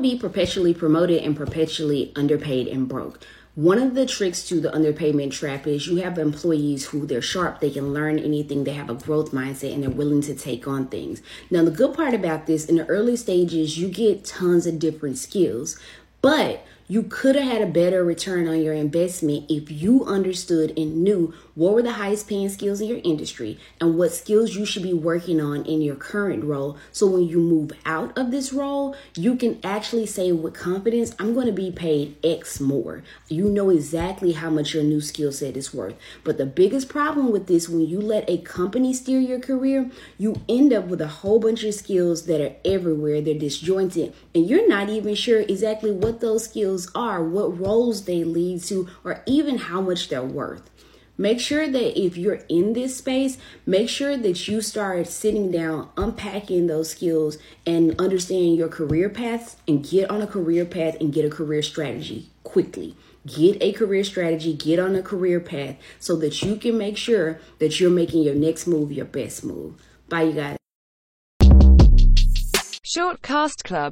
be perpetually promoted and perpetually underpaid and broke. One of the tricks to the underpayment trap is you have employees who they're sharp, they can learn anything, they have a growth mindset, and they're willing to take on things. Now, the good part about this in the early stages, you get tons of different skills, but you could have had a better return on your investment if you understood and knew what were the highest paying skills in your industry and what skills you should be working on in your current role. So when you move out of this role, you can actually say with confidence, I'm going to be paid X more. You know exactly how much your new skill set is worth. But the biggest problem with this, when you let a company steer your career, you end up with a whole bunch of skills that are everywhere, they're disjointed, and you're not even sure exactly what those skills are, what roles they lead to, or even how much they're worth. Make sure that if you're in this space, make sure that you start sitting down, unpacking those skills, and understanding your career paths and get on a career path and get a career strategy quickly. Get a career strategy, get on a career path so that you can make sure that you're making your next move your best move. Bye, you guys. Shortcast Club